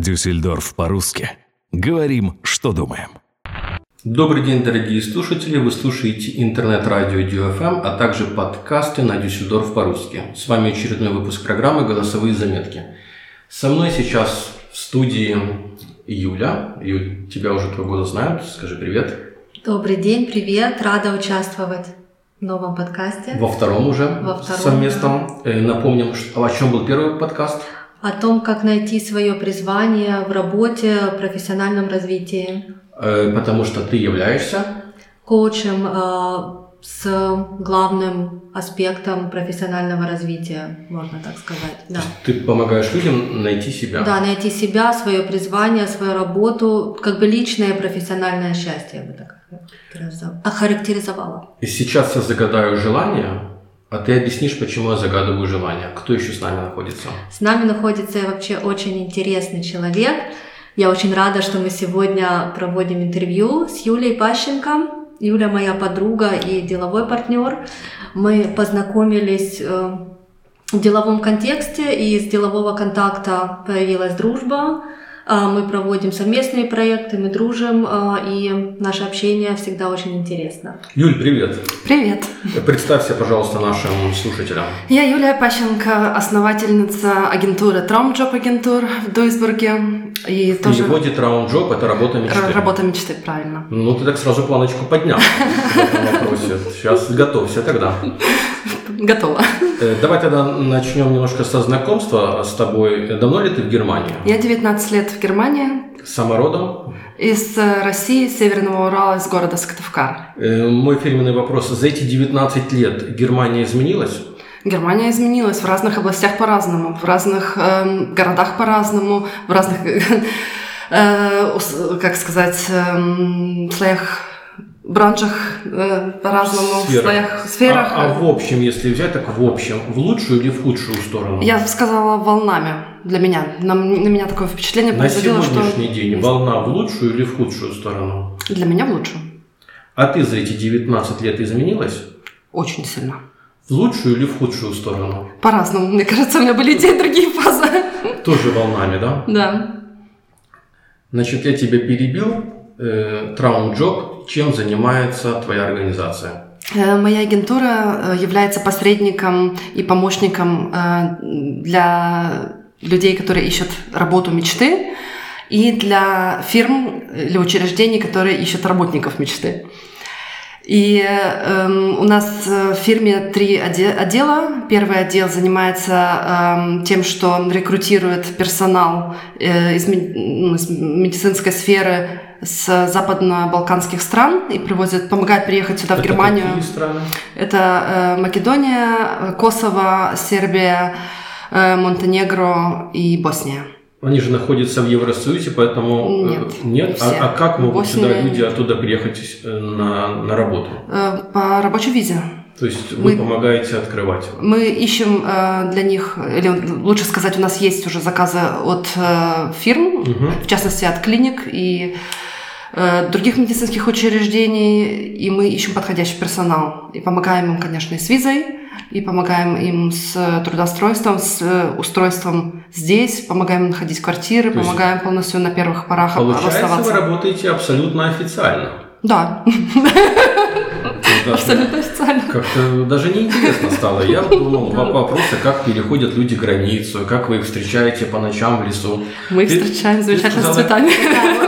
Дюссельдорф по-русски. Говорим, что думаем. Добрый день, дорогие слушатели! Вы слушаете интернет-радио DFM, а также подкасты на Дюссельдорф по-русски. С вами очередной выпуск программы «Голосовые заметки». Со мной сейчас в студии Юля. Юль, тебя уже твой голос знают. Скажи привет. Добрый день, привет. Рада участвовать в новом подкасте. Во втором уже Во втором, совместном. Э, Напомним, о чем был первый подкаст. О том, как найти свое призвание в работе, профессиональном развитии. Э, Потому что ты являешься Коучем э, с главным аспектом профессионального развития, можно так сказать. Да. Ты помогаешь людям найти себя. Да, найти себя, свое призвание, свою работу, как бы личное профессиональное счастье, я бы так охарактеризовала- охарактеризовала. И сейчас я загадаю желание, а ты объяснишь, почему я загадываю желание. Кто еще с нами находится? С нами находится вообще очень интересный человек. Я очень рада, что мы сегодня проводим интервью с Юлей Пащенко. Юля моя подруга и деловой партнер. Мы познакомились э, в деловом контексте, и из делового контакта появилась дружба. А, Мы проводим совместные проекты, мы дружим, а, и наше общение всегда очень интересно. Юль, привет. Привет! Представься, пожалуйста, нашим слушателям. Я Юлия Пащенко, основательница агентуры Traumjob агентур в Дуйсбурге. И В тоже переводе Job – это работа мечты. работа мечты, правильно. Ну, ты так сразу планочку поднял в этом вопросе. Сейчас готовься тогда. Готова. Э, Давай тогда начнем немножко со знакомства с тобой. Давно ли ты в Германии? Я 19 лет в Германии, Самородом? из э, России, Северного Урала, из города Сыктывкар. Э, Мой фирменный вопрос. За эти 19 лет Германия изменилась? Германия изменилась в разных областях по-разному, в разных эм, городах по-разному, в разных, э, как сказать, эм, слоях, бранчах э, по-разному, в слоях, сферах. А, а в общем, если взять, так в общем, в лучшую или в худшую сторону? Я бы сказала волнами для меня. На, на меня такое впечатление На производило, что сегодняшний день волна в лучшую или в худшую сторону? для меня в лучшую. А ты за эти 19 лет изменилась? Очень сильно. В лучшую или в худшую сторону? По-разному. Мне кажется, у меня были и те, и другие фазы. Тоже волнами, да? Да. Значит, я тебя перебил. Э, Traum Job. Чем занимается твоя организация? Э, Моя агентура э, является посредником и помощником э, для людей, которые ищут работу мечты, и для фирм или учреждений, которые ищут работников мечты. И эм, у нас э, в фирме три отдела. Первый отдел занимается эм, тем, что рекрутирует персонал э, из, ну, из медицинской сферы с западно-балканских стран и привозит, помогает приехать сюда, в Это Германию. какие страны? Это э, Македония, Косово, Сербия, э, Монтенегро и Босния. Они же находятся в Евросоюзе, поэтому... э, Нет, Нет? А, а как могут Босния- сюда люди оттуда приехать э, на, на работу? Э, По рабочей визе. То есть вы Мы- помогаете открывать? Мы ищем э, для них, или лучше сказать, у нас есть уже заказы от э, фирм, Мгм. в частности от клиник и других медицинских учреждений, и мы ищем подходящий персонал. И помогаем им, конечно, и с визой, и помогаем им с трудоустройством, с э, устройством здесь, помогаем им находить квартиры, То помогаем полностью на первых порах Получается, вы оставаться. работаете абсолютно официально. Да, абсолютно официально. Как-то даже неинтересно стало. Я думал Да. вопросы, как переходят люди границу, как вы их встречаете по ночам в лесу. Мы их встречаем замечательно с цветами.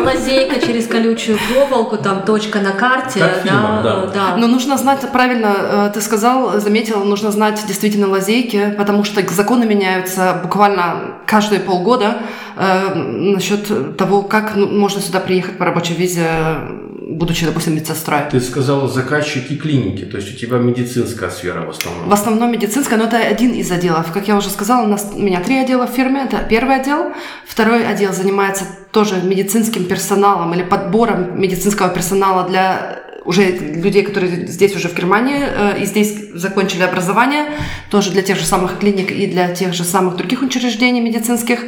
Лазейка через колючую проволоку, там точка на карте. Да. да. Но нужно знать, правильно э, ты сказал, заметил, нужно знать действительно лазейки, потому что законы меняются буквально каждые полгода э, насчет того, как ну, можно сюда приехать по рабочей визе, будучи, допустим, медсестрой. Ты сказала заказчики клиники, то есть у тебя медицинская сфера в основном. В основном медицинская, но это один из отделов. Как я уже сказала, у нас у меня три отдела в фирме. Это первый отдел. Второй отдел занимается тоже медицинским персоналом или подбором медицинского персонала для уже людей, которые здесь уже в Германии э, и здесь закончили образование, тоже для тех же самых клиник и для тех же самых других учреждений медицинских.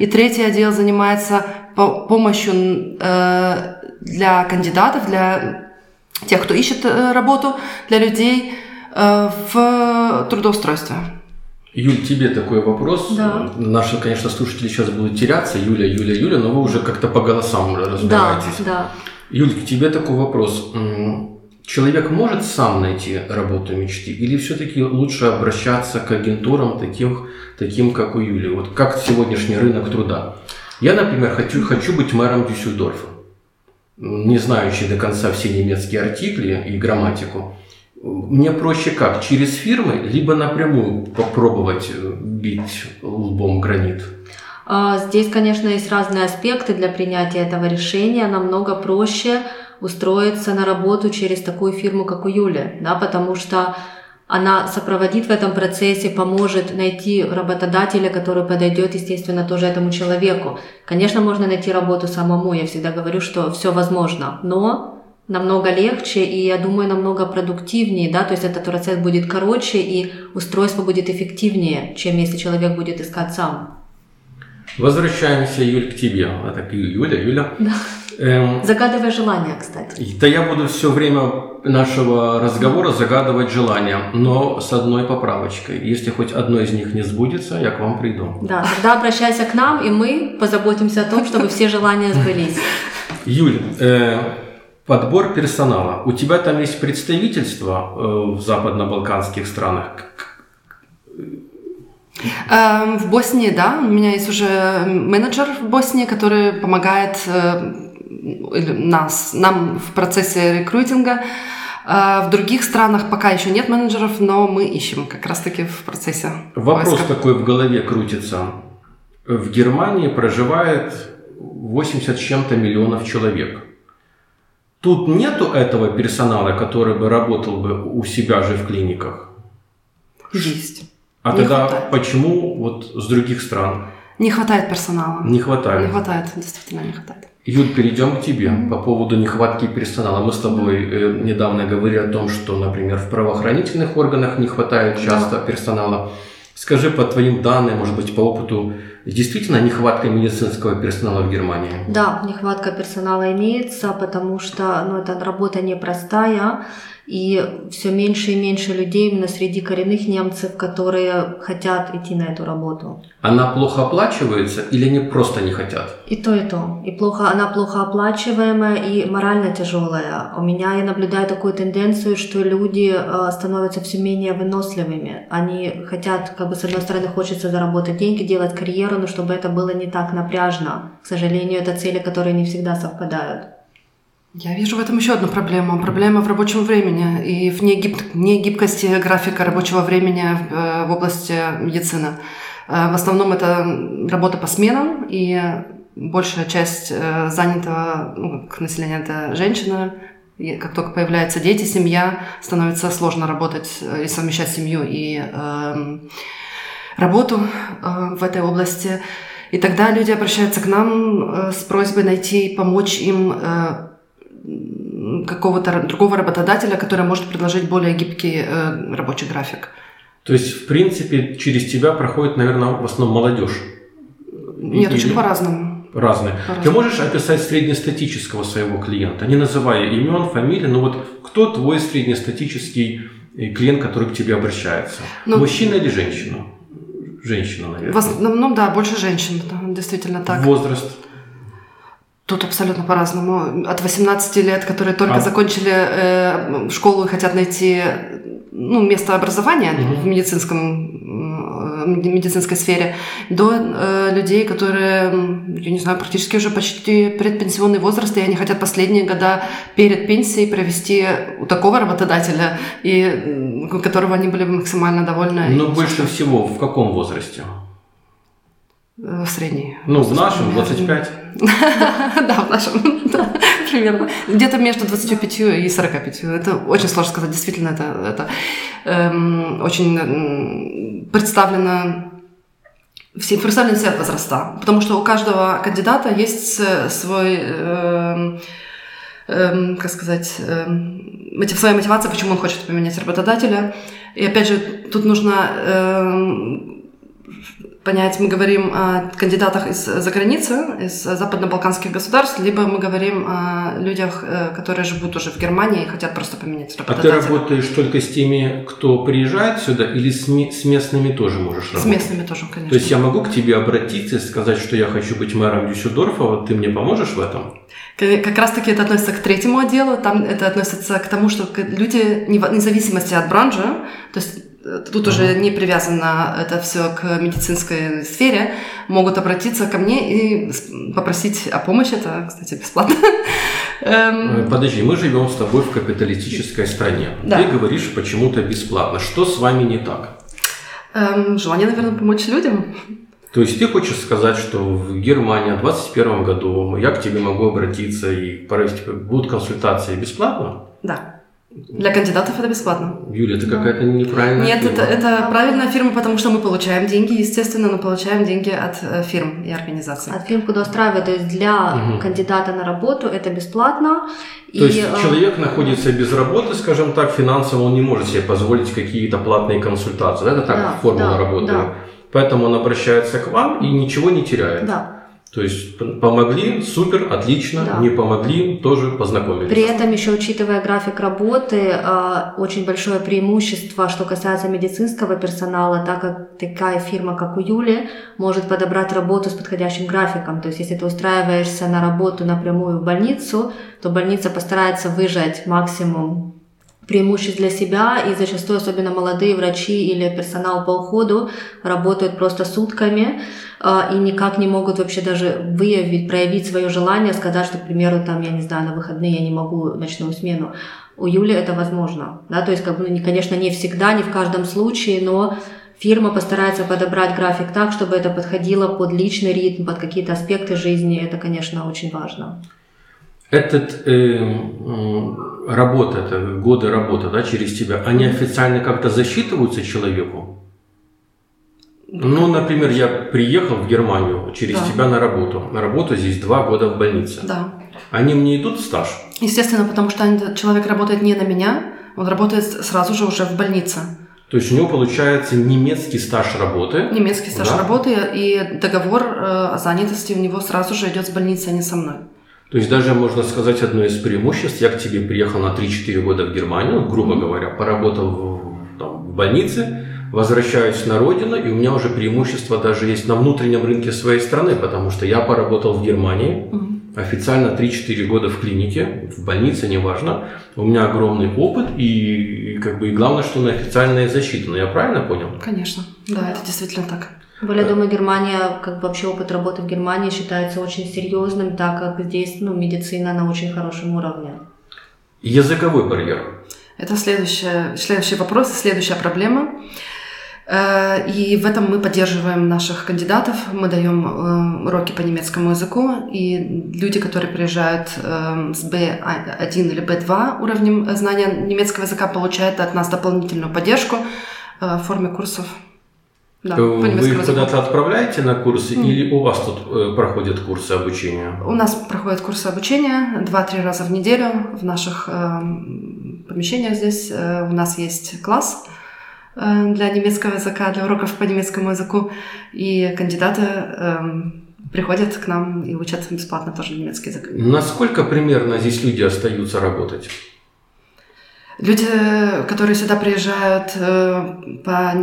И третий отдел занимается по- помощью э, для кандидатов, для тех, кто ищет э, работу, для людей э, в трудоустройстве. Юль, тебе такой вопрос. Да. Наши, конечно, слушатели сейчас будут теряться. Юля, Юля, Юля, но вы уже как-то по голосам Да, разбираетесь. да. Юль, к тебе такой вопрос. Человек может сам найти работу мечты или все-таки лучше обращаться к агентурам таким, таким как у Юли? Вот как сегодняшний рынок труда? Я, например, хочу, хочу быть мэром Дюссельдорфа. Не знающий до конца все немецкие артикли и грамматику. Мне проще как? Через фирмы, либо напрямую попробовать э, бить лбом гранит? А, Здесь, конечно, есть разные аспекты для принятия этого решения. Намного проще устроиться на работу через такую фирму, как у Юли, да, потому что она сопроводит в этом процессе, поможет найти работодателя, который подойдет, естественно, тоже этому человеку. Конечно, можно найти работу самому, я всегда говорю, что все возможно, но намного легче и, я думаю, намного продуктивнее, да, то есть этот процесс будет короче и устройство будет эффективнее, чем если человек будет искать сам. Возвращаемся, Юль, к тебе. А так, Юля, Юля. Да. Эм, Загадывай желание, кстати. Да я буду все время нашего разговора загадывать желания, но с одной поправочкой. Если хоть одно из них не сбудется, я к вам приду. Да, тогда обращайся к нам, и мы позаботимся о том, чтобы все желания сбылись. Юль, э, подбор персонала. У тебя там есть представительство э, в западно-балканских странах? Эм, В Боснии, да, у меня есть уже менеджер в Боснии, который помогает э, нас, нам в процессе рекрутинга. Э, В других странах пока еще нет менеджеров, но мы ищем как раз-таки в процессе. Вопрос поиска. такой в голове крутится. В Германии проживает 80 с чем-то миллионов человек. Тут нету этого персонала, который бы работал бы у себя же в клиниках. Есть. А Не тогда хватает. почему вот с других стран Не хватает персонала. не хватает? Не хватает, действительно не хватает. Юль, перейдем к тебе по поводу нехватки персонала. Мы с тобой э, недавно говорили о том, что, например, в правоохранительных органах не хватает часто персонала. Скажи по твоим данным, может быть, по опыту, действительно нехватка медицинского персонала в Германии? Да, нехватка персонала имеется, потому что ну, эта работа непростая, и все меньше и меньше людей именно среди коренных немцев, которые хотят идти на эту работу. Она плохо оплачивается или они просто не хотят? И то, и то. И плохо, она плохо оплачиваемая и морально тяжелая. У меня я наблюдаю такую тенденцию, что люди э, становятся все менее выносливыми. Они хотят, как бы с одной стороны, хочется заработать деньги, делать карьеру, но чтобы это было не так напряжно. К сожалению, это цели, которые не всегда совпадают. Я вижу в этом еще одну проблему. Проблема в рабочем времени и в негиб- негибкости графика рабочего времени э, в области медицины. Э, В основном это работа по сменам, и большая часть э, занятого ну, как населения – это женщины. И как только появляются дети, семья, становится сложно работать э, и совмещать семью и эм, работу э, в этой области. И тогда люди обращаются к нам э, с просьбой найти, помочь им э, какого-то другого работодателя, который может предложить более гибкий э, рабочий график. То есть, в принципе, через тебя проходит, наверное, в основном молодежь. Нет, Или- очень по-разному. Разные. По-разному. Ты можешь описать среднестатического своего клиента, не называя имен, фамилий, но вот кто твой среднестатический э, клиент, который к тебе обращается? Ну, Мужчина или женщина? Женщина, В наверное. основном, да, больше женщин, действительно так. Возраст. Тут абсолютно по-разному. От 18 лет, которые только А. закончили э, школу и хотят найти ну, место образования Мгм. в медицинском, э, медицинской сфере, до э, людей, которые, я не знаю, практически уже почти предпенсионный возраст, и они хотят последние года перед пенсией провести у такого работодателя, и которого они были бы максимально довольны. Но и больше всего в каком возрасте? Э, средний. Ну, в нашем 25. Да, в нашем, примерно. Где-то между 25 и 45. Это очень сложно сказать. Действительно, это, эм, очень представлено все, представлены все возраста. Потому что у каждого кандидата есть свой, эм, эм, как сказать, мотив- своя мотивация, почему он хочет поменять работодателя. И опять же, тут нужно эм, понять, мы говорим о кандидатах из-за границы, из западно-балканских государств, либо мы говорим о людях, э, которые живут уже в Германии и хотят просто поменять А ты работаешь только с теми, кто приезжает сюда, или с, с местными тоже можешь работать? С местными тоже, конечно. То есть я могу к тебе обратиться и сказать, что я хочу быть мэром Дюссельдорфа, вот ты мне поможешь в этом? Как раз таки это относится к третьему отделу, там это относится к тому, что люди, вне зависимости от бранжа, то есть тут уже не привязано это все к медицинской сфере, могут обратиться ко мне и попросить о помощи. Это, кстати, бесплатно. Эм, Подожди, мы живем с тобой в капиталистической стране. Да. Ты говоришь почему-то бесплатно. Что с вами не так? Эм, желание, наверное, помочь людям. То есть ты хочешь сказать, что в Германии в 2021 году я к тебе могу обратиться и будут консультации бесплатно? Да. Для кандидатов это бесплатно. Юля, это какая-то неправильная Нет, фирма. это, это правильная фирма, потому что мы получаем деньги, естественно, но получаем деньги от э, фирм и организаций. От фирм, куда устраивают. То есть для угу. кандидата на работу это бесплатно. То и, есть э... человек находится без работы, скажем так, финансово он не может себе позволить какие-то платные консультации. Это так да, формула да, работает. Да. Поэтому он обращается к вам и ничего не теряет. Да. То есть помогли, супер, отлично, да. не помогли, тоже познакомились. При этом еще учитывая график работы, а, очень большое преимущество, что касается медицинского персонала, так как такая фирма, как у Юли, может подобрать работу с подходящим графиком. То есть если ты устраиваешься на работу напрямую в больницу, то больница постарается выжать максимум преимуществ для себя, и зачастую, особенно молодые врачи или персонал по уходу, работают просто сутками а, и никак не могут вообще даже выявить, проявить свое желание, сказать, что, к примеру, там, я не знаю, на выходные я не могу ночную смену. У Юли это возможно, да, то есть, как бы, ну, конечно, не всегда, не в каждом случае, но фирма постарается подобрать график так, чтобы это подходило под личный ритм, под какие-то аспекты жизни, это, конечно, очень важно. Этот э, работа, это годы работы, да, через тебя, они официально как-то засчитываются человеку? Ну, например, я приехал в Германию через да. тебя на работу. На работу здесь два года в больнице. Да. Они мне идут в стаж? Естественно, потому что человек работает не на меня, он работает сразу же уже в больнице. То есть у него получается немецкий стаж работы. Немецкий стаж да? работы и договор э, о занятости у него сразу же идет с больницы, а не со мной. То есть даже можно сказать одно из преимуществ. Я к тебе приехал на 3-4 года в Германию, грубо говоря, поработал в, там, в больнице, возвращаюсь на родину, и у меня уже преимущество даже есть на внутреннем рынке своей страны, потому что я поработал в Германии, официально 3-4 года в клинике, в больнице, неважно. У меня огромный опыт, и, и как бы и главное, что она официальная защита. Но я правильно понял? Конечно, да, это действительно так. Более думаю, Германия, как бы вообще опыт работы в Германии считается очень серьезным, так как здесь ну, медицина на очень хорошем уровне. Языковой барьер. Это следующий, следующий вопрос, следующая проблема. Э, и в этом мы поддерживаем наших кандидатов, мы даем э, уроки по немецкому языку, и люди, которые приезжают э, с B1 или B2 уровнем знания немецкого языка, получают от нас дополнительную поддержку в форме курсов. Да, Вы их куда-то отправляете на курсы mm. или у вас тут проходят курсы обучения? У нас проходят курсы обучения 2-3 раза в неделю в наших э, помещениях здесь. Э, у нас есть класс, Э, для немецкого языка, для уроков по немецкому языку. И кандидаты эм, приходят к нам и учат бесплатно тоже немецкий язык. Насколько примерно здесь люди остаются работать? Люди, которые сюда приезжают э, по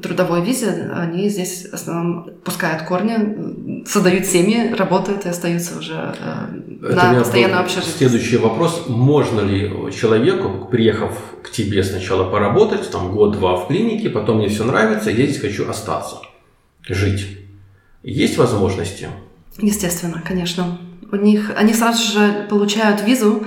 трудовой визе, они здесь в основном пускают корни, создают семьи, работают и остаются уже э, Это на постоянном общежитии. Следующий вопрос. Можно ли человеку, приехав к тебе сначала поработать, там год-два в клинике, потом мне все нравится, я здесь хочу остаться, жить? Есть возможности? Естественно, конечно. У них, они сразу же получают визу,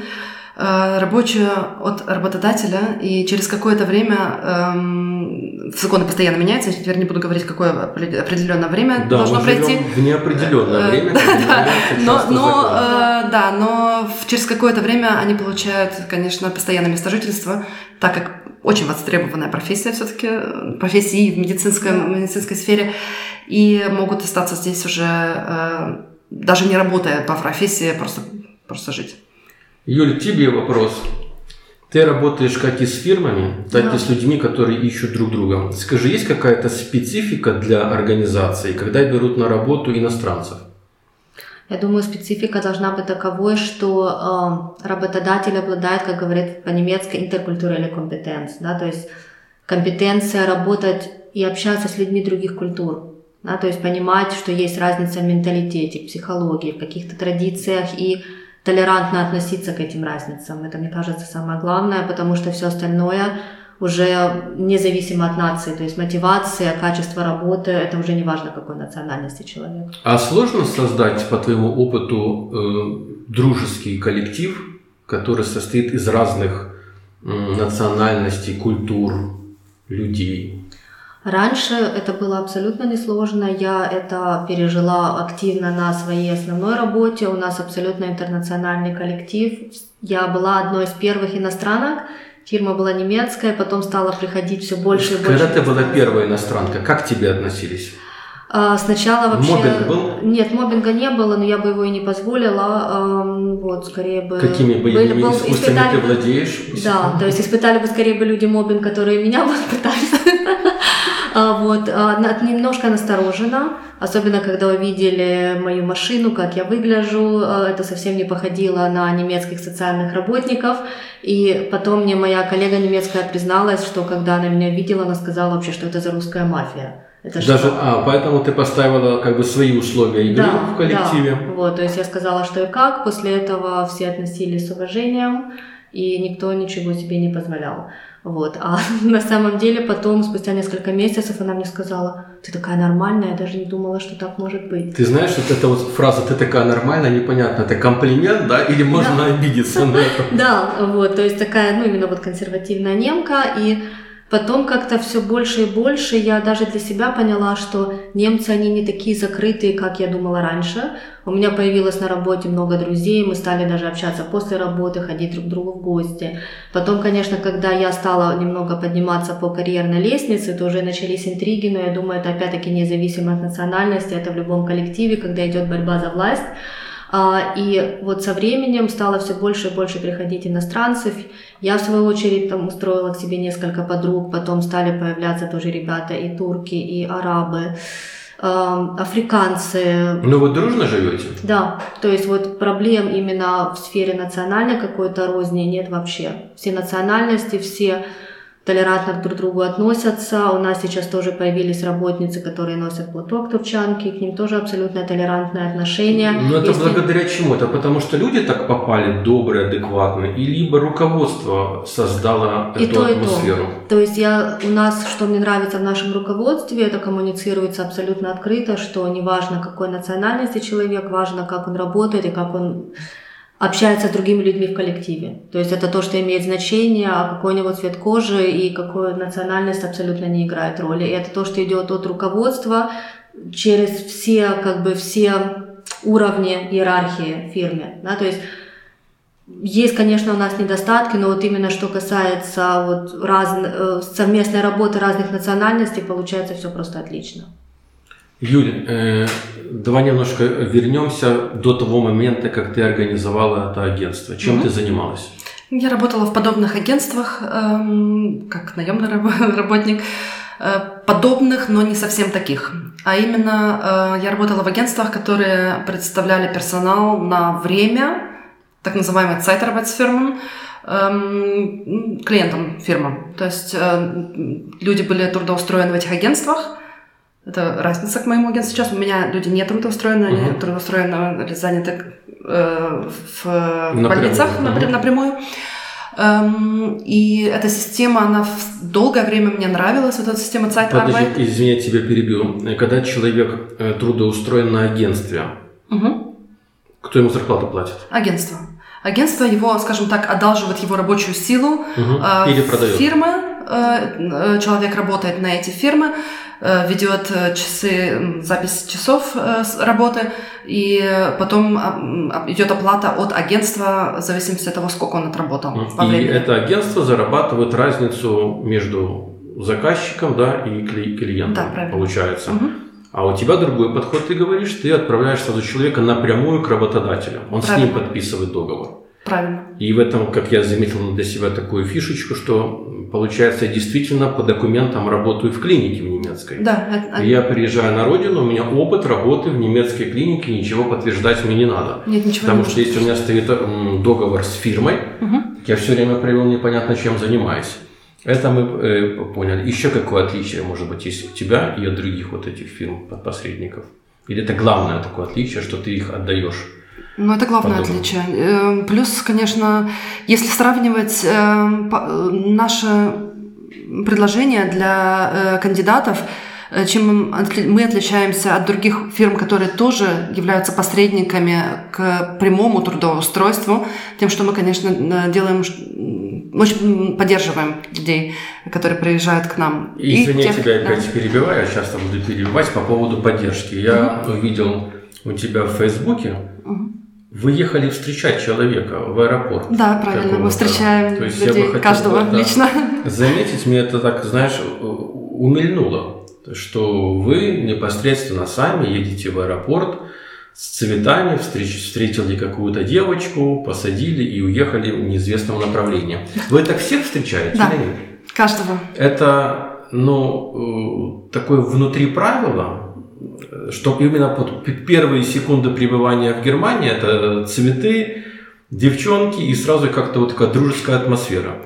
рабочую от работодателя, и через какое-то время эм, законы постоянно меняются, я теперь не буду говорить, какое определенное время да, должно мы пройти. В неопределенное э, время. Да, но, но, э, да, но через какое-то время они получают, конечно, постоянное место жительства, так как очень востребованная профессия все-таки, профессии в медицинской, в медицинской сфере, и могут остаться здесь уже, даже не работая по профессии, просто, просто жить. Юль, тебе вопрос. Ты работаешь как и с фирмами, так Да. и с людьми, которые ищут друг друга. Скажи, есть какая-то специфика для организации, когда берут на работу иностранцев? Я думаю, специфика должна быть таковой, что э, работодатель обладает, как говорят по-немецки, интеркультурelle компетенц, да, то есть компетенция работать и общаться с людьми других культур, да, то есть понимать, что есть разница в менталитете, психологии, в каких-то традициях и толерантно относиться к этим разницам. Это, мне кажется, самое главное, потому что все остальное уже независимо от нации, то есть мотивация, качество работы, это уже не важно, какой национальности человек. А сложно создать, по твоему опыту, э, дружеский коллектив, который состоит из разных национальностей, культур, людей? Раньше это было абсолютно несложно. Я это пережила активно на своей основной работе. У нас абсолютно интернациональный коллектив. Я была одной из первых иностранок. Фирма была немецкая, потом стало приходить все больше и больше. Когда ты была первая иностранка, как к тебе относились? А, Сначала вообще... Мобинг был? Нет, мобинга не было, но я бы его и не позволила. Вот, скорее бы... Какими был- боевыми был- искусствами испытали ты владеешь? Да, то есть испытали бы скорее бы люди мобинг, которые меня бы пытались. А, Вот, а, немножко настороженно, особенно когда увидели мою машину, как я выгляжу, а, это совсем не походило на немецких социальных работников, и потом мне моя коллега немецкая призналась, что когда она меня видела, она сказала вообще, что это за русская мафия. Это что? Даже, а, поэтому ты поставила как бы свои условия игры Да, в коллективе. да. Вот, то есть я сказала, что и как. После этого все относились с уважением, и никто ничего себе не позволял. Вот. А на самом деле потом, спустя несколько месяцев, она мне сказала, ты такая нормальная, я даже не думала, что так может быть. Ты знаешь, вот эта вот фраза «ты такая нормальная», непонятно, это комплимент, да, или можно обидеться на это? Да, вот, то есть такая, ну, именно вот консервативная немка, и потом как-то все больше и больше я даже для себя поняла, что немцы, они не такие закрытые, как я думала раньше. У меня появилось на работе много друзей, мы стали даже общаться после работы, ходить друг к другу в гости. Потом, конечно, когда я стала немного подниматься по карьерной лестнице, то уже начались интриги, но я думаю, это опять-таки независимо от национальности, это в любом коллективе, когда идет борьба за власть. А, И вот со временем стало все больше и больше приходить иностранцев. Я, в свою очередь, там устроила к себе несколько подруг, потом стали появляться тоже ребята и турки, и арабы, эм, африканцы. Ну вы дружно живете? Да, то есть вот проблем именно в сфере национальной какой-то розни нет вообще. Все национальности, все толерантно друг к другу относятся. У нас сейчас тоже появились работницы, которые носят платок турчанки, к ним тоже абсолютно толерантное отношение. Но это Если- благодаря чему? Это потому что люди так попали добрые, адекватные, и либо руководство создало И эту то, и то. атмосферу? То есть я, у нас, что мне нравится в нашем руководстве, это коммуницируется абсолютно открыто, что неважно какой национальности человек, важно, как он работает и как он общается с другими людьми в коллективе. То есть это то, что имеет значение, а какой у него цвет кожи и какую национальность абсолютно не играет роли. И это то, что идет от руководства через все, как бы все уровни иерархии в фирме. Да? То есть есть, конечно, у нас недостатки, но вот именно что касается вот раз, э, совместной работы разных национальностей, получается все просто отлично. Юль, э, давай немножко вернемся до того момента, как ты организовала это агентство. Чем ты занималась? Я работала в подобных агентствах, эм, как наемный раб- работник, э, подобных, но не совсем таких. А именно э, я работала в агентствах, которые представляли персонал на время, так называемый Zeitarbeitsfirmen, эм, клиентам фирмам. То есть э, люди были трудоустроены в этих агентствах. Это разница к моему агентству сейчас. У меня люди не трудоустроены, они Мгм. трудоустроены или заняты э, в Напрямую, больницах мгм. напрямую. Эм, И эта система, она в долгое время мне нравилась, вот эта система Подожди, Zeitarbeit. извини, я тебя перебью. Э, Когда человек э, трудоустроен на агентстве, Мгм. кто ему зарплату платит? Агентство. Агентство его, скажем так, одалживает его рабочую силу. Мгм. а, Или продает? Фирмы, э, э, человек работает на эти фирмы, э, ведет э, часы, запись часов э, с работы, и э, потом а, а, идет оплата от агентства в зависимости от того, сколько он отработал по И времени. это агентство зарабатывает разницу между заказчиком да, и кли- клиентом, Да, правильно. получается. Мгм. А у тебя другой подход, ты говоришь, ты отправляешь сразу человека напрямую к работодателю. Он с Правильно. ним подписывает договор. Правильно. И в этом, как я заметил для себя такую фишечку, что получается я действительно по документам работаю в клинике в немецкой. Да. это- И Я приезжаю на родину, у меня опыт работы в немецкой клинике, ничего подтверждать мне не надо. Нет, ничего Потому не что если у меня стоит м, договор с фирмой, Мгм. я все время провел непонятно чем занимаюсь. Это мы э, поняли. Еще какое отличие может быть есть у тебя и от других вот этих фирм посредников? Или это главное такое отличие, что ты их отдаешь? Ну, это главное Подумал. отличие. Э, Плюс, конечно, если сравнивать э, по- э, наше предложение для э, кандидатов, э, чем мы отличаемся от других фирм, которые тоже являются посредниками к прямому трудоустройству, тем, что мы, конечно, делаем, ш- м, очень поддерживаем людей, которые приезжают к нам. И Извини, тех- тебя да. опять перебиваю, я часто буду перебивать по поводу поддержки. Я увидел у тебя в Фейсбуке, Мгм. Вы ехали встречать человека в аэропорт. Да, правильно, мы встречаем То есть я бы людей, хотел, каждого да, лично. Заметить, мне это так, знаешь, умильнуло, что вы непосредственно сами едете в аэропорт с цветами, встреч, встретили какую-то девочку, посадили и уехали в неизвестном направлении. Вы так всех встречаете Да. или нет? Каждого. Это, ну, э, такое внутри правило, э, что именно под первые секунды пребывания в Германии это цветы, девчонки и сразу как-то вот такая дружеская атмосфера.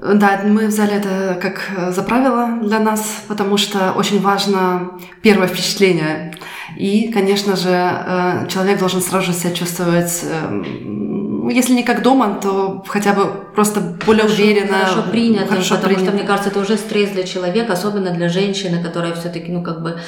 Да, мы взяли это как э, за правило для нас, потому что очень важно первое впечатление. И, конечно же, э, человек должен сразу же себя чувствовать, э, если не как дома, то хотя бы просто более уверенно. Хорошо принято, хорошо потому что, принято. мне кажется, это уже стресс для человека, особенно для женщины, которая все-таки, ну, как бы,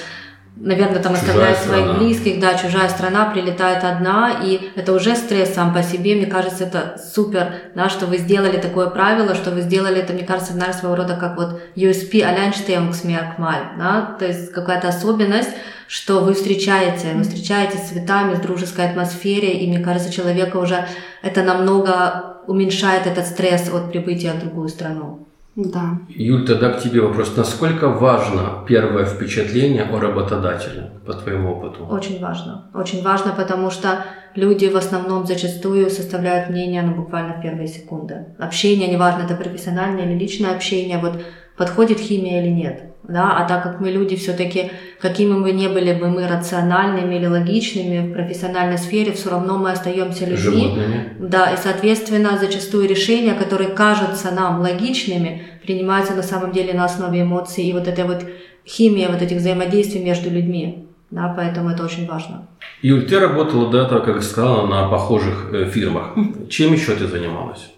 наверное, там Чужая оставляет страна. своих близких, да, чужая страна, прилетает одна, и это уже стресс сам по себе, мне кажется, это супер, да, что вы сделали такое правило, что вы сделали это, мне кажется, наверное, своего рода как вот USP, Alleinstellungsmerkmal, да, то есть какая-то особенность, что вы встречаете, вы встречаетесь с цветами, в дружеской атмосфере, и мне кажется, человека уже это намного уменьшает этот стресс от прибытия в другую страну. Да. Юль, тогда к тебе вопрос. Насколько важно первое впечатление о работодателе, по твоему опыту? Очень важно. Очень важно, потому что люди в основном зачастую составляют мнение ну, буквально в первые секунды. Общение, неважно, это профессиональное или личное общение, вот подходит химия или нет. Да? А так как мы люди все-таки, какими бы ни были бы мы рациональными или логичными в профессиональной сфере, все равно мы остаемся людьми. Животными? Да, и, соответственно, зачастую решения, которые кажутся нам логичными, принимаются на самом деле на основе эмоций и вот этой вот химии, вот этих взаимодействий между людьми. Да, поэтому это очень важно. Юль, ты работала до этого, как сказала, на похожих э, фирмах. Чем еще ты занималась?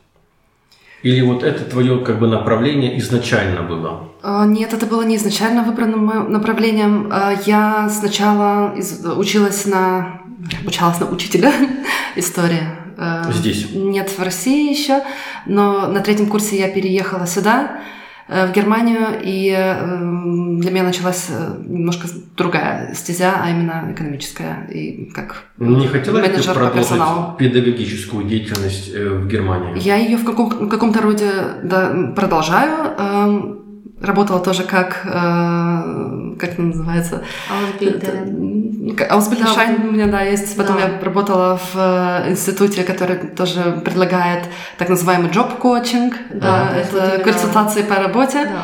Или вот это твое как бы направление изначально было? А, Нет, это было не изначально выбранным направлением. А, Я сначала училась на обучалась на учителя истории. Э, Здесь? Нет, в России еще, но на третьем курсе я переехала сюда, в Германию, и э, для меня началась э, немножко другая стезя, а именно экономическая, и как Не хотела ли ты продолжить персоналу. педагогическую деятельность э, в Германии? Я ее в, каком, каком-то роде да, продолжаю. Работала тоже как, э, как это называется? Ausbilderin. К- Ausbilderschein у меня, да, есть. Потом Да. я работала в э, институте, который тоже предлагает так называемый job-coaching. Да, Да, вот это консультации по работе. Да.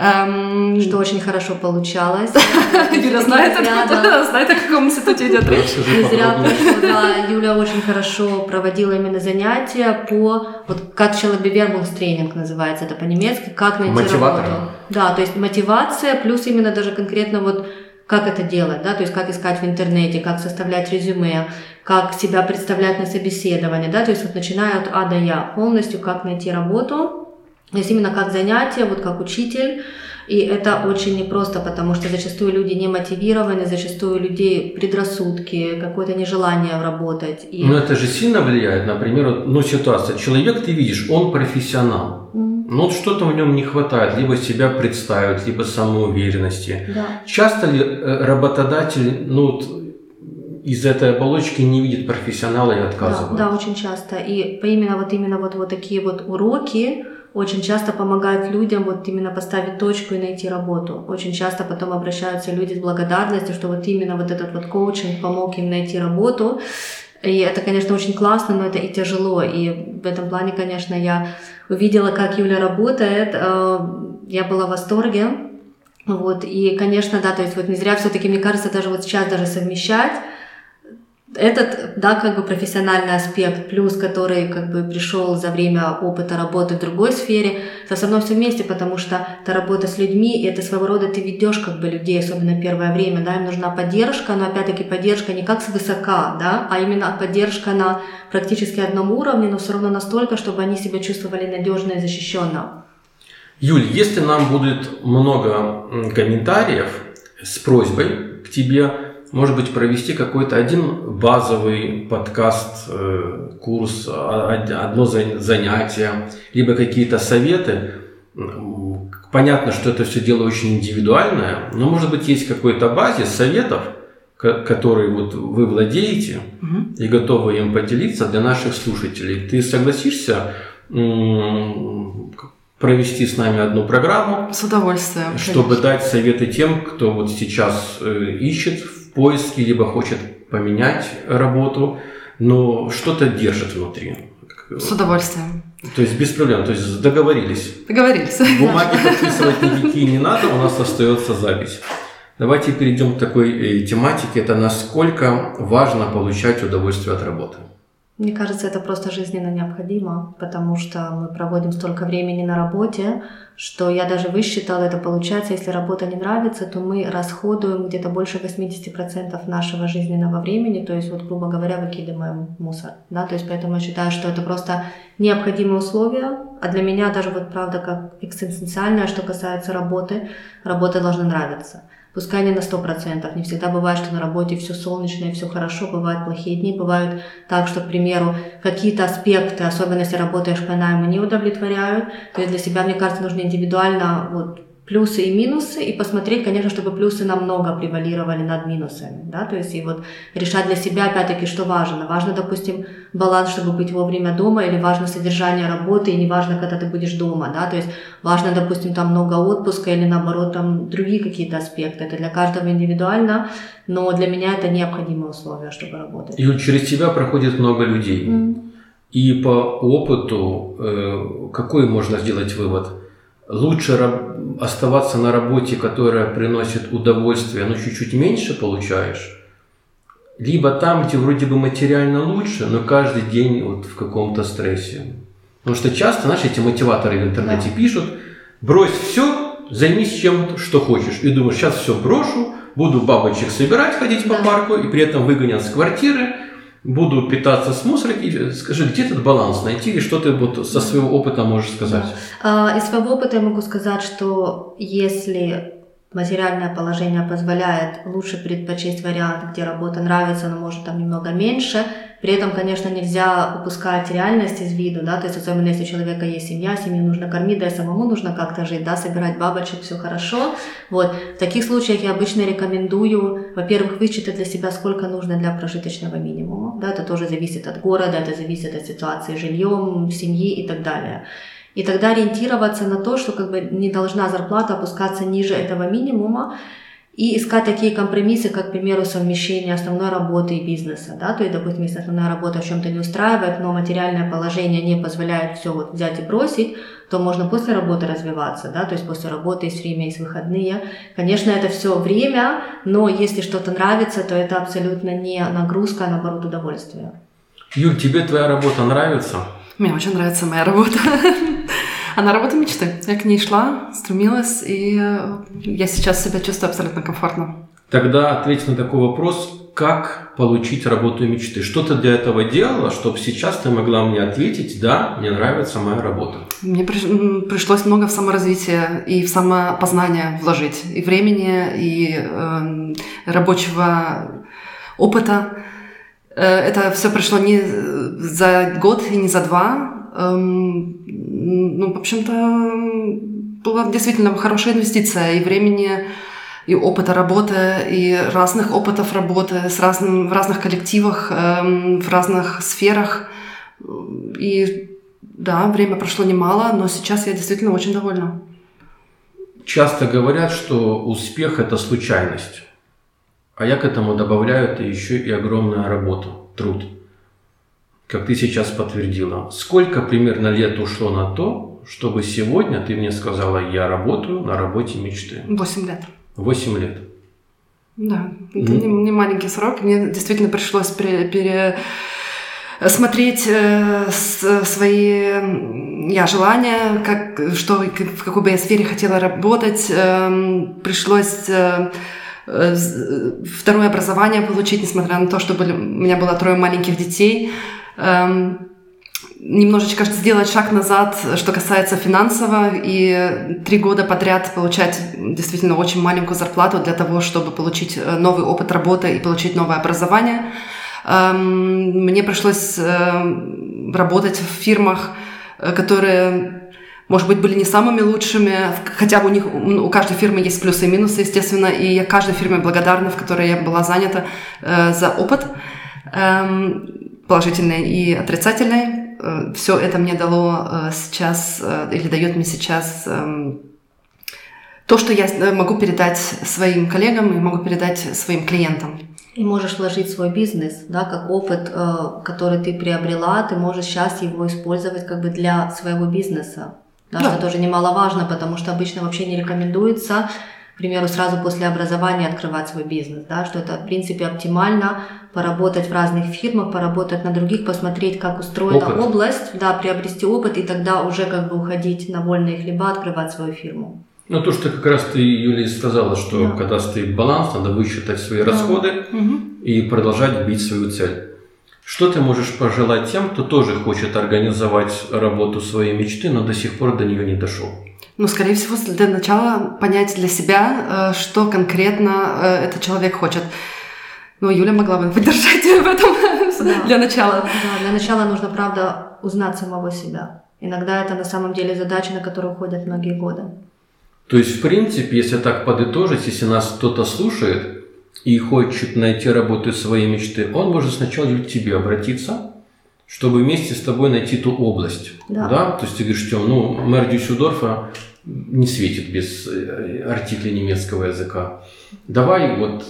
Эм, Что очень хорошо получалось. Юля знает, знает, о каком институте идет речь. Не зря прошло, да. Юля очень хорошо проводила именно занятия по, вот как тренинг называется это по-немецки, как найти Мотиватор. работу. Да, то есть мотивация, плюс именно даже конкретно вот как это делать, да, то есть как искать в интернете, как составлять резюме, как себя представлять на собеседование, да, то есть вот начиная от А до Я, полностью как найти работу, то есть именно как занятие, вот как учитель, и это очень непросто, потому что зачастую люди не мотивированы, зачастую людей предрассудки, какое-то нежелание работать. И... Но это же сильно влияет, например, ну, ситуация. Человек, ты видишь, он профессионал. М, Но вот что-то в нем не хватает, либо себя представить, либо самоуверенности. Да. Часто ли э, работодатель ну, вот, из этой оболочки не видит профессионала и Да, отказывает? да, очень часто. И именно вот именно вот, вот такие вот уроки очень часто помогают людям вот именно поставить точку и найти работу. Очень часто потом обращаются люди с благодарностью, что вот именно вот этот вот коучинг помог им найти работу. И это, конечно, очень классно, но это и тяжело. И в этом плане, конечно, я увидела, как Юля работает. Э, я была в восторге. Вот. И, конечно, да, то есть вот не зря все-таки, мне кажется, даже вот сейчас даже совмещать этот, да, как бы профессиональный аспект, плюс который как бы пришел за время опыта работы в другой сфере, со мной все вместе, потому что это работа с людьми, и это своего рода ты ведешь как бы людей, особенно первое время, да, им нужна поддержка, но опять-таки поддержка не как свысока, да, а именно поддержка на практически одном уровне, но все равно настолько, чтобы они себя чувствовали надежно и защищенно. Юль, если нам будет много комментариев с просьбой к тебе, может быть, провести какой-то один базовый подкаст, э, курс, одно занятие, либо какие-то советы. Понятно, что это все дело очень индивидуальное, но, может быть, есть какой-то базис советов, который вот вы владеете угу. и готовы им поделиться для наших слушателей. Ты согласишься провести с нами одну программу? С удовольствием. Чтобы конечно. дать советы тем, кто вот сейчас э, ищет поиске, либо хочет поменять работу, но что-то держит внутри. С удовольствием. То есть без проблем, то есть договорились. Договорились. Бумаги подписывать никакие не надо, у нас остается запись. Давайте перейдем к такой э, тематике. Это насколько важно получать удовольствие от работы. Мне кажется, это просто жизненно необходимо, потому что мы проводим столько времени на работе, что я даже высчитала, это получается, если работа не нравится, то мы расходуем где-то больше 80% нашего жизненного времени, то есть, вот, грубо говоря, выкидываем мусор. Да? То есть, поэтому я считаю, что это просто необходимые условия, а для меня даже вот правда как экзистенциальное, что касается работы, работа должна нравиться. Пускай не на 100%. Не всегда бывает, что на работе все солнечно и все хорошо. Бывают плохие дни. Бывают так, что, к примеру, какие-то аспекты, особенно если работаешь по найму, не удовлетворяют. То есть для себя, мне кажется, нужно индивидуально вот, плюсы и минусы, и посмотреть, конечно, чтобы плюсы намного превалировали над минусами, да, то есть и вот решать для себя, опять-таки, что важно. Важно, допустим, баланс, чтобы быть вовремя дома, или важно содержание работы, и не важно, когда ты будешь дома, да, то есть важно, допустим, там много отпуска, или наоборот, там другие какие-то аспекты, это для каждого индивидуально, но для меня это необходимое условие, чтобы работать. И через тебя проходит много людей. Mm. И по опыту, э, какой можно сделать вывод? Лучше оставаться на работе, которая приносит удовольствие, но чуть-чуть меньше получаешь, либо там, где вроде бы материально лучше, но каждый день вот в каком-то стрессе. Потому что часто, наши эти мотиваторы в интернете да. пишут, брось все, займись чем что хочешь. И думаешь, сейчас все брошу, буду бабочек собирать, ходить да. по парку, и при этом выгонят с квартиры, буду питаться с мусорки. Скажи, где этот баланс найти и что ты вот со своего опыта можешь сказать? А, из своего опыта я могу сказать, что если материальное положение позволяет лучше предпочесть вариант, где работа нравится, но может там немного меньше. При этом, конечно, нельзя упускать реальность из виду, да, то есть особенно если у человека есть семья, семью нужно кормить, да и самому нужно как-то жить, да, собирать бабочек, все хорошо. Вот. В таких случаях я обычно рекомендую, во-первых, вычитать для себя, сколько нужно для прожиточного минимума, да, это тоже зависит от города, это зависит от ситуации с жильем, семьи и так далее. И тогда ориентироваться на то, что как бы не должна зарплата опускаться ниже этого минимума, и искать такие компромиссы, как, к примеру, совмещение основной работы и бизнеса. Да? То есть, допустим, если основная работа в чем-то не устраивает, но материальное положение не позволяет все вот взять и бросить, то можно после работы развиваться, да, то есть после работы есть время, есть выходные. Конечно, это все время, но если что-то нравится, то это абсолютно не нагрузка, а наоборот удовольствие. Юль, тебе твоя работа нравится? Мне очень нравится моя работа. Она работа мечты. Я к ней шла, стремилась, и я сейчас себя чувствую абсолютно комфортно. Тогда ответь на такой вопрос, как получить работу мечты? Что ты для этого делала, чтобы сейчас ты могла мне ответить, да, мне нравится моя работа? Мне пришлось много в саморазвитие и в самопознание вложить. И времени, и э, рабочего опыта. Э, это все пришло не за год и не за два. Эм, ну, в общем-то, была действительно хорошая инвестиция и времени, и опыта работы, и разных опытов работы с разным, в разных коллективах, эм, в разных сферах. И да, время прошло немало, но сейчас я действительно очень довольна. Часто говорят, что успех – это случайность. А я к этому добавляю, это еще и огромная работа, труд. Как ты сейчас подтвердила. Сколько примерно лет ушло на то, чтобы сегодня ты мне сказала, я работаю на работе мечты? Восемь лет. Восемь лет. Да, это не, не маленький срок. Мне действительно пришлось пере, пере смотреть э, с, свои я, желания, как, что, в какой бы я сфере хотела работать. Э, пришлось э, э, второе образование получить, несмотря на то, что были, у меня было трое маленьких детей. Э, немножечко сделать шаг назад, что касается финансового, и три года подряд получать действительно очень маленькую зарплату для того, чтобы получить э, новый опыт работы и получить новое образование. Эм, мне пришлось э, работать в фирмах, э, которые, может быть, были не самыми лучшими, хотя у них, у каждой фирмы есть плюсы и минусы, естественно, и я каждой фирме благодарна, в которой я была занята, за опыт эм, положительный и отрицательный Э, все это мне дало э, сейчас, э, или дает мне сейчас эм, то, что я могу передать своим коллегам и могу передать своим клиентам. И можешь вложить свой бизнес, да, как опыт, который ты приобрела, ты можешь сейчас его использовать как бы для своего бизнеса. Да, да. Что тоже немаловажно, потому что обычно вообще не рекомендуется к примеру, сразу после образования открывать свой бизнес, да, что это, в принципе, оптимально поработать в разных фирмах, поработать на других, посмотреть, как устроена опыт. область, да, приобрести опыт и тогда уже как бы уходить на вольные хлеба, открывать свою фирму. Ну, то, что как раз ты, Юлия, сказала, что да. когда стоит баланс, надо высчитать свои да. расходы угу. и продолжать бить свою цель. Что ты можешь пожелать тем, кто тоже хочет организовать работу своей мечты, но до сих пор до нее не дошел? Ну, скорее всего, для начала понять для себя, э, что конкретно э, этот человек хочет. Ну, Юля могла бы поддержать в этом да. для начала. Да, для начала нужно, правда, узнать самого себя. Иногда это на самом деле задача, на которую уходят многие годы. То есть, в принципе, если так подытожить, если нас кто-то слушает и хочет найти работу своей мечты, он может сначала к тебе обратиться, чтобы вместе с тобой найти ту область. Да. да? То есть ты говоришь, что ну, мэр Дюссельдорфа не светит без э, артикля немецкого языка. Давай вот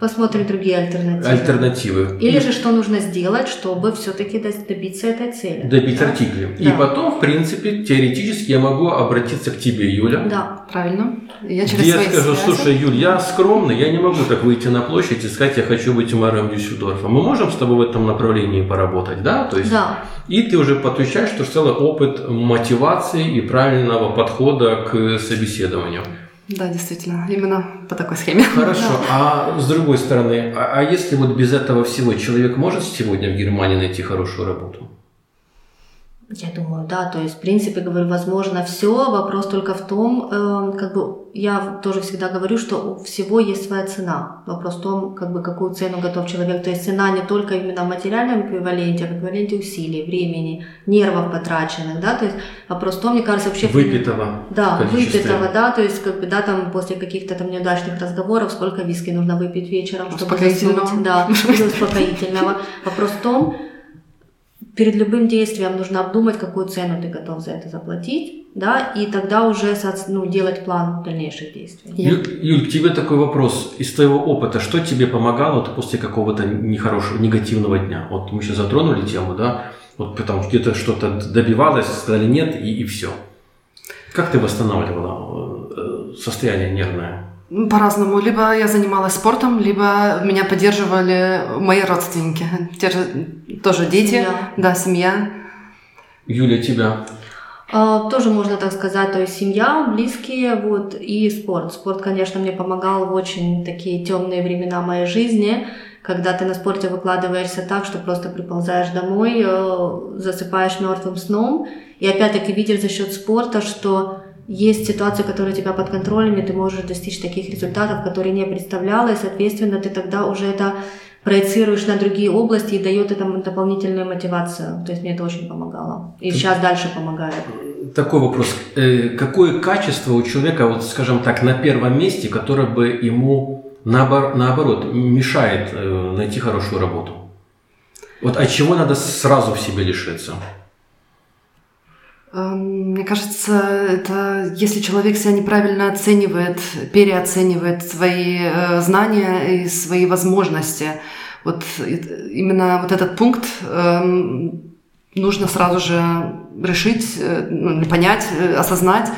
Посмотрим другие альтернативы. Альтернативы. Или же что нужно сделать, чтобы все-таки добиться этой цели. Добить да? артикли. Да. И потом, в принципе, теоретически я могу обратиться к тебе, Юля. Да, правильно. Я через Где я скажу, связи. слушай, Юль, я скромный, я не могу так выйти на площадь и сказать, я хочу быть мэром Дюссельдорфа. Мы можем с тобой в этом направлении поработать, да? То есть, да. И ты уже подключаешь, что целый опыт мотивации и правильного подхода к собеседованию. Да, действительно, именно по такой схеме. Хорошо, а с другой стороны, а, а если вот без этого всего человек может сегодня в Германии найти хорошую работу? Я думаю, да, то есть, в принципе, говорю, возможно, все. Вопрос только в том, э, как бы я тоже всегда говорю, что у всего есть своя цена. Вопрос в том, как бы какую цену готов человек. То есть цена не только именно в материальном эквиваленте, а в эквиваленте усилий, времени, нервов потраченных, да, то есть вопрос в том, мне кажется, вообще... Выпитого. Да, выпитого, да, то есть как бы, да, там после каких-то там неудачных разговоров, сколько виски нужно выпить вечером, чтобы заснуть, да, успокоительного. Вопрос в том, перед любым действием нужно обдумать, какую цену ты готов за это заплатить, да, и тогда уже ну, делать план дальнейших действий. Юль, Юль, к тебе такой вопрос. Из твоего опыта, что тебе помогало вот после какого-то нехорошего, негативного дня? Вот мы сейчас затронули тему, да, вот потому что где-то что-то добивалось, сказали нет, и, и все. Как ты восстанавливала э, состояние нервное? По-разному. Либо я занималась спортом, либо меня поддерживали мои родственники. Те же, тоже дети. Семья. Да, семья. Юля, тебя? А, тоже можно так сказать, то есть семья, близкие, вот, и спорт. Спорт, конечно, мне помогал в очень такие темные времена моей жизни, когда ты на спорте выкладываешься так, что просто приползаешь домой, э, засыпаешь мертвым сном, и опять-таки видишь за счет спорта, что есть ситуации, которые у тебя под контролем, и ты можешь достичь таких результатов, которые не представляла, и, соответственно, ты тогда уже это проецируешь на другие области и дает этому дополнительную мотивацию. То есть мне это очень помогало. И сейчас дальше помогает. Такой вопрос. Э, какое качество у человека, вот скажем так, на первом месте, которое бы ему наоборот мешает э, найти хорошую работу? Вот от чего надо сразу в себе лишиться? Эм, мне кажется, это если человек себя неправильно оценивает, переоценивает свои э, знания и свои возможности. Вот именно вот этот пункт эм, нужно сразу же решить, э, ну, понять, э, осознать,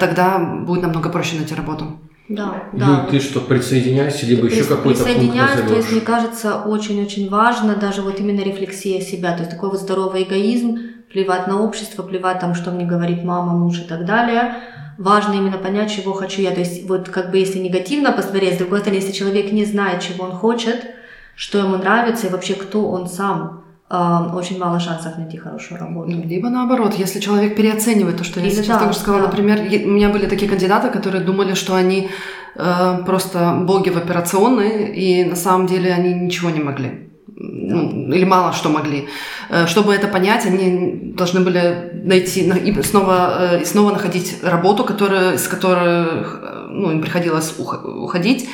тогда будет намного проще найти работу. Да, да. ты что, присоединяешься, либо еще какой-то пункт Присоединяюсь, то есть, мне кажется, очень-очень важно даже вот именно рефлексия себя, то есть такой вот здоровый эгоизм, плевать на общество, плевать там, что мне говорит мама, муж и так далее. Важно именно понять, чего хочу я. То есть вот как бы если негативно посмотреть, с другой стороны, если человек не знает, чего он хочет, что ему нравится и вообще кто он сам, э, очень мало шансов найти хорошую работу. Ну, Либо наоборот, если человек переоценивает то, что я Или сейчас да, только что сказала, да. например, у меня были такие кандидаты, которые думали, что они э, просто боги в операционной, и на самом деле они ничего не могли. Ну, или мало что могли. Э, Чтобы это понять, они должны были найти на- и снова, э, и снова находить работу, которая, из которой э, ну, им приходилось ух- уходить,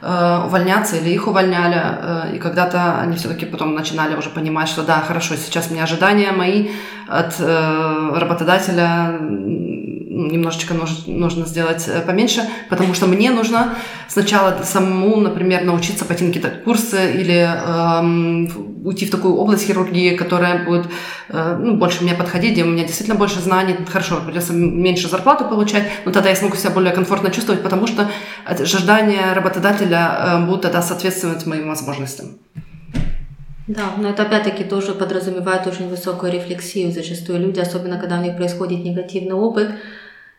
увольняться или их увольняли. И когда-то они все-таки потом начинали уже понимать, что да, хорошо, сейчас меня ожидания мои от работодателя немножечко нуж- нужно сделать э, поменьше, потому что мне нужно сначала самому, например, научиться пойти на какие-то курсы или эм, уйти в такую область хирургии, которая будет э, ну, больше мне подходить, где у меня действительно больше знаний. Хорошо, придется меньше зарплату получать, но тогда я смогу себя более комфортно чувствовать, потому что ожидания работодателя э, будут тогда соответствовать моим возможностям. Да, но это опять-таки тоже подразумевает очень высокую рефлексию. Зачастую люди, особенно когда у них происходит негативный опыт,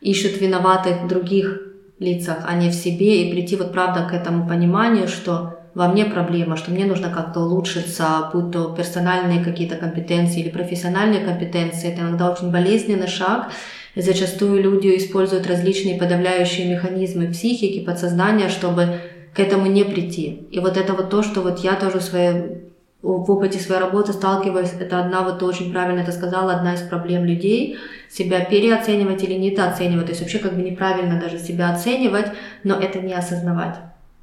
ищут виноватых в других лицах, а не в себе, и прийти вот правда к этому пониманию, что во мне проблема, что мне нужно как-то улучшиться, будь то персональные какие-то компетенции или профессиональные компетенции. Это иногда очень болезненный шаг, и зачастую люди используют различные подавляющие механизмы психики, подсознания, чтобы к этому не прийти. И вот это вот то, что вот я тоже в своей в опыте своей работы сталкиваюсь, это одна, вот ты очень правильно это сказала, одна из проблем людей, себя переоценивать или недооценивать, то есть вообще как бы неправильно даже себя оценивать, но это не осознавать.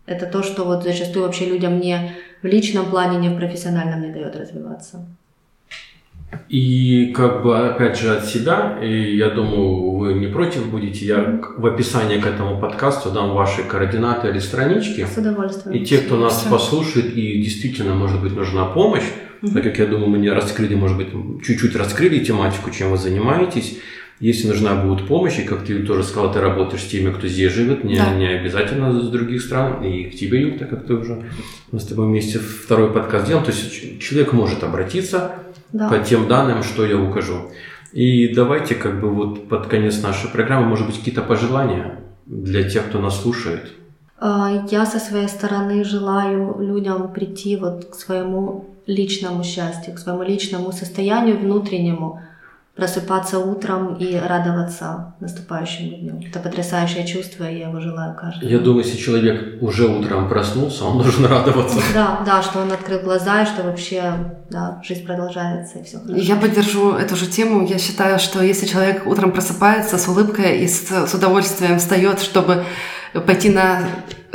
Это то, что вот зачастую вообще людям не в личном плане, не в профессиональном не дает развиваться. И как бы опять же от себя, и я думаю, вы не против будете, я в описании к этому подкасту дам ваши координаты или странички. С удовольствием. И те, кто нас Всё. послушает и действительно, может быть, нужна помощь, так как я думаю, мы не раскрыли, может быть, чуть-чуть раскрыли тематику, чем вы занимаетесь. Если нужна будет помощь, и как ты тоже сказал, ты работаешь с теми, кто здесь живет, не, Да. не обязательно с других стран, и к тебе, Юль, так как ты уже мы с тобой вместе второй подкаст делаем, то есть человек может обратиться Да. по тем данным, что я укажу. И давайте как бы вот под конец нашей программы, может быть, какие-то пожелания для тех, кто нас слушает. А, Я со своей стороны желаю людям прийти вот к своему личному счастью, к своему личному состоянию внутреннему, просыпаться утром и радоваться наступающему дню. Это потрясающее чувство, и я его желаю каждому. Я думаю, если человек уже утром проснулся, он должен радоваться. Да, да, что он открыл глаза, и что вообще, да, жизнь продолжается, и все Я поддержу эту же тему. Я считаю, что если человек утром просыпается с улыбкой и с, с удовольствием встает, чтобы пойти на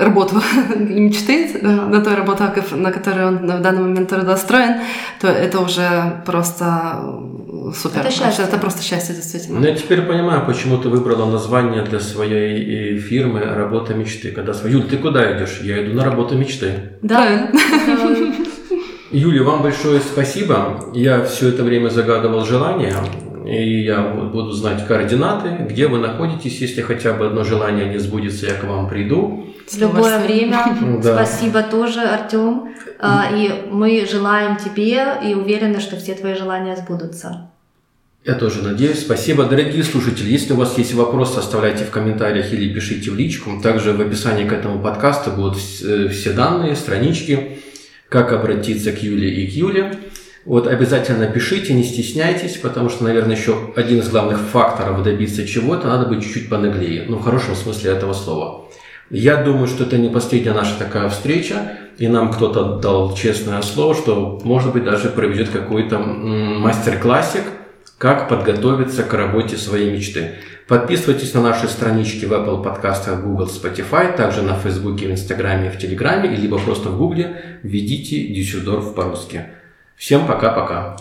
работу мечты, э, на той работу, на которой он в данный момент трудоустроен, то это уже просто э, супер. Это счастье. Это просто счастье, действительно. Ну, я теперь понимаю, почему ты выбрала название для своей э, фирмы «Работа мечты». Когда св- Юль, ты куда идешь? Я иду на работу мечты. Да, Правильно. Юля, вам большое спасибо. Я все это время загадывал желание, и я буду знать координаты, где вы находитесь. Если хотя бы одно желание не сбудется, я к вам приду. в любое время. Да. Спасибо тоже, Артем. А, И мы желаем тебе и уверены, что все твои желания сбудутся. Я тоже надеюсь. Спасибо, дорогие слушатели. Если у вас есть вопросы, оставляйте в комментариях или пишите в личку. Также в описании к этому подкасту будут э, все данные, странички, как обратиться к Юле и к Юле. Вот обязательно пишите, не стесняйтесь, потому что, наверное, еще один из главных факторов добиться чего-то, надо быть чуть-чуть понаглее. Ну, в хорошем смысле этого слова. Я думаю, что это не последняя наша такая встреча, и нам кто-то дал честное слово, что, может быть, даже проведет какой-то мастер-классик, как подготовиться к работе своей мечты. Подписывайтесь на наши странички в Apple подкастах, Google, Spotify, также на Фейсбуке, в Инстаграме, в Телеграме, либо просто в Гугле введите Дюссельдорф по-русски. Всем пока-пока.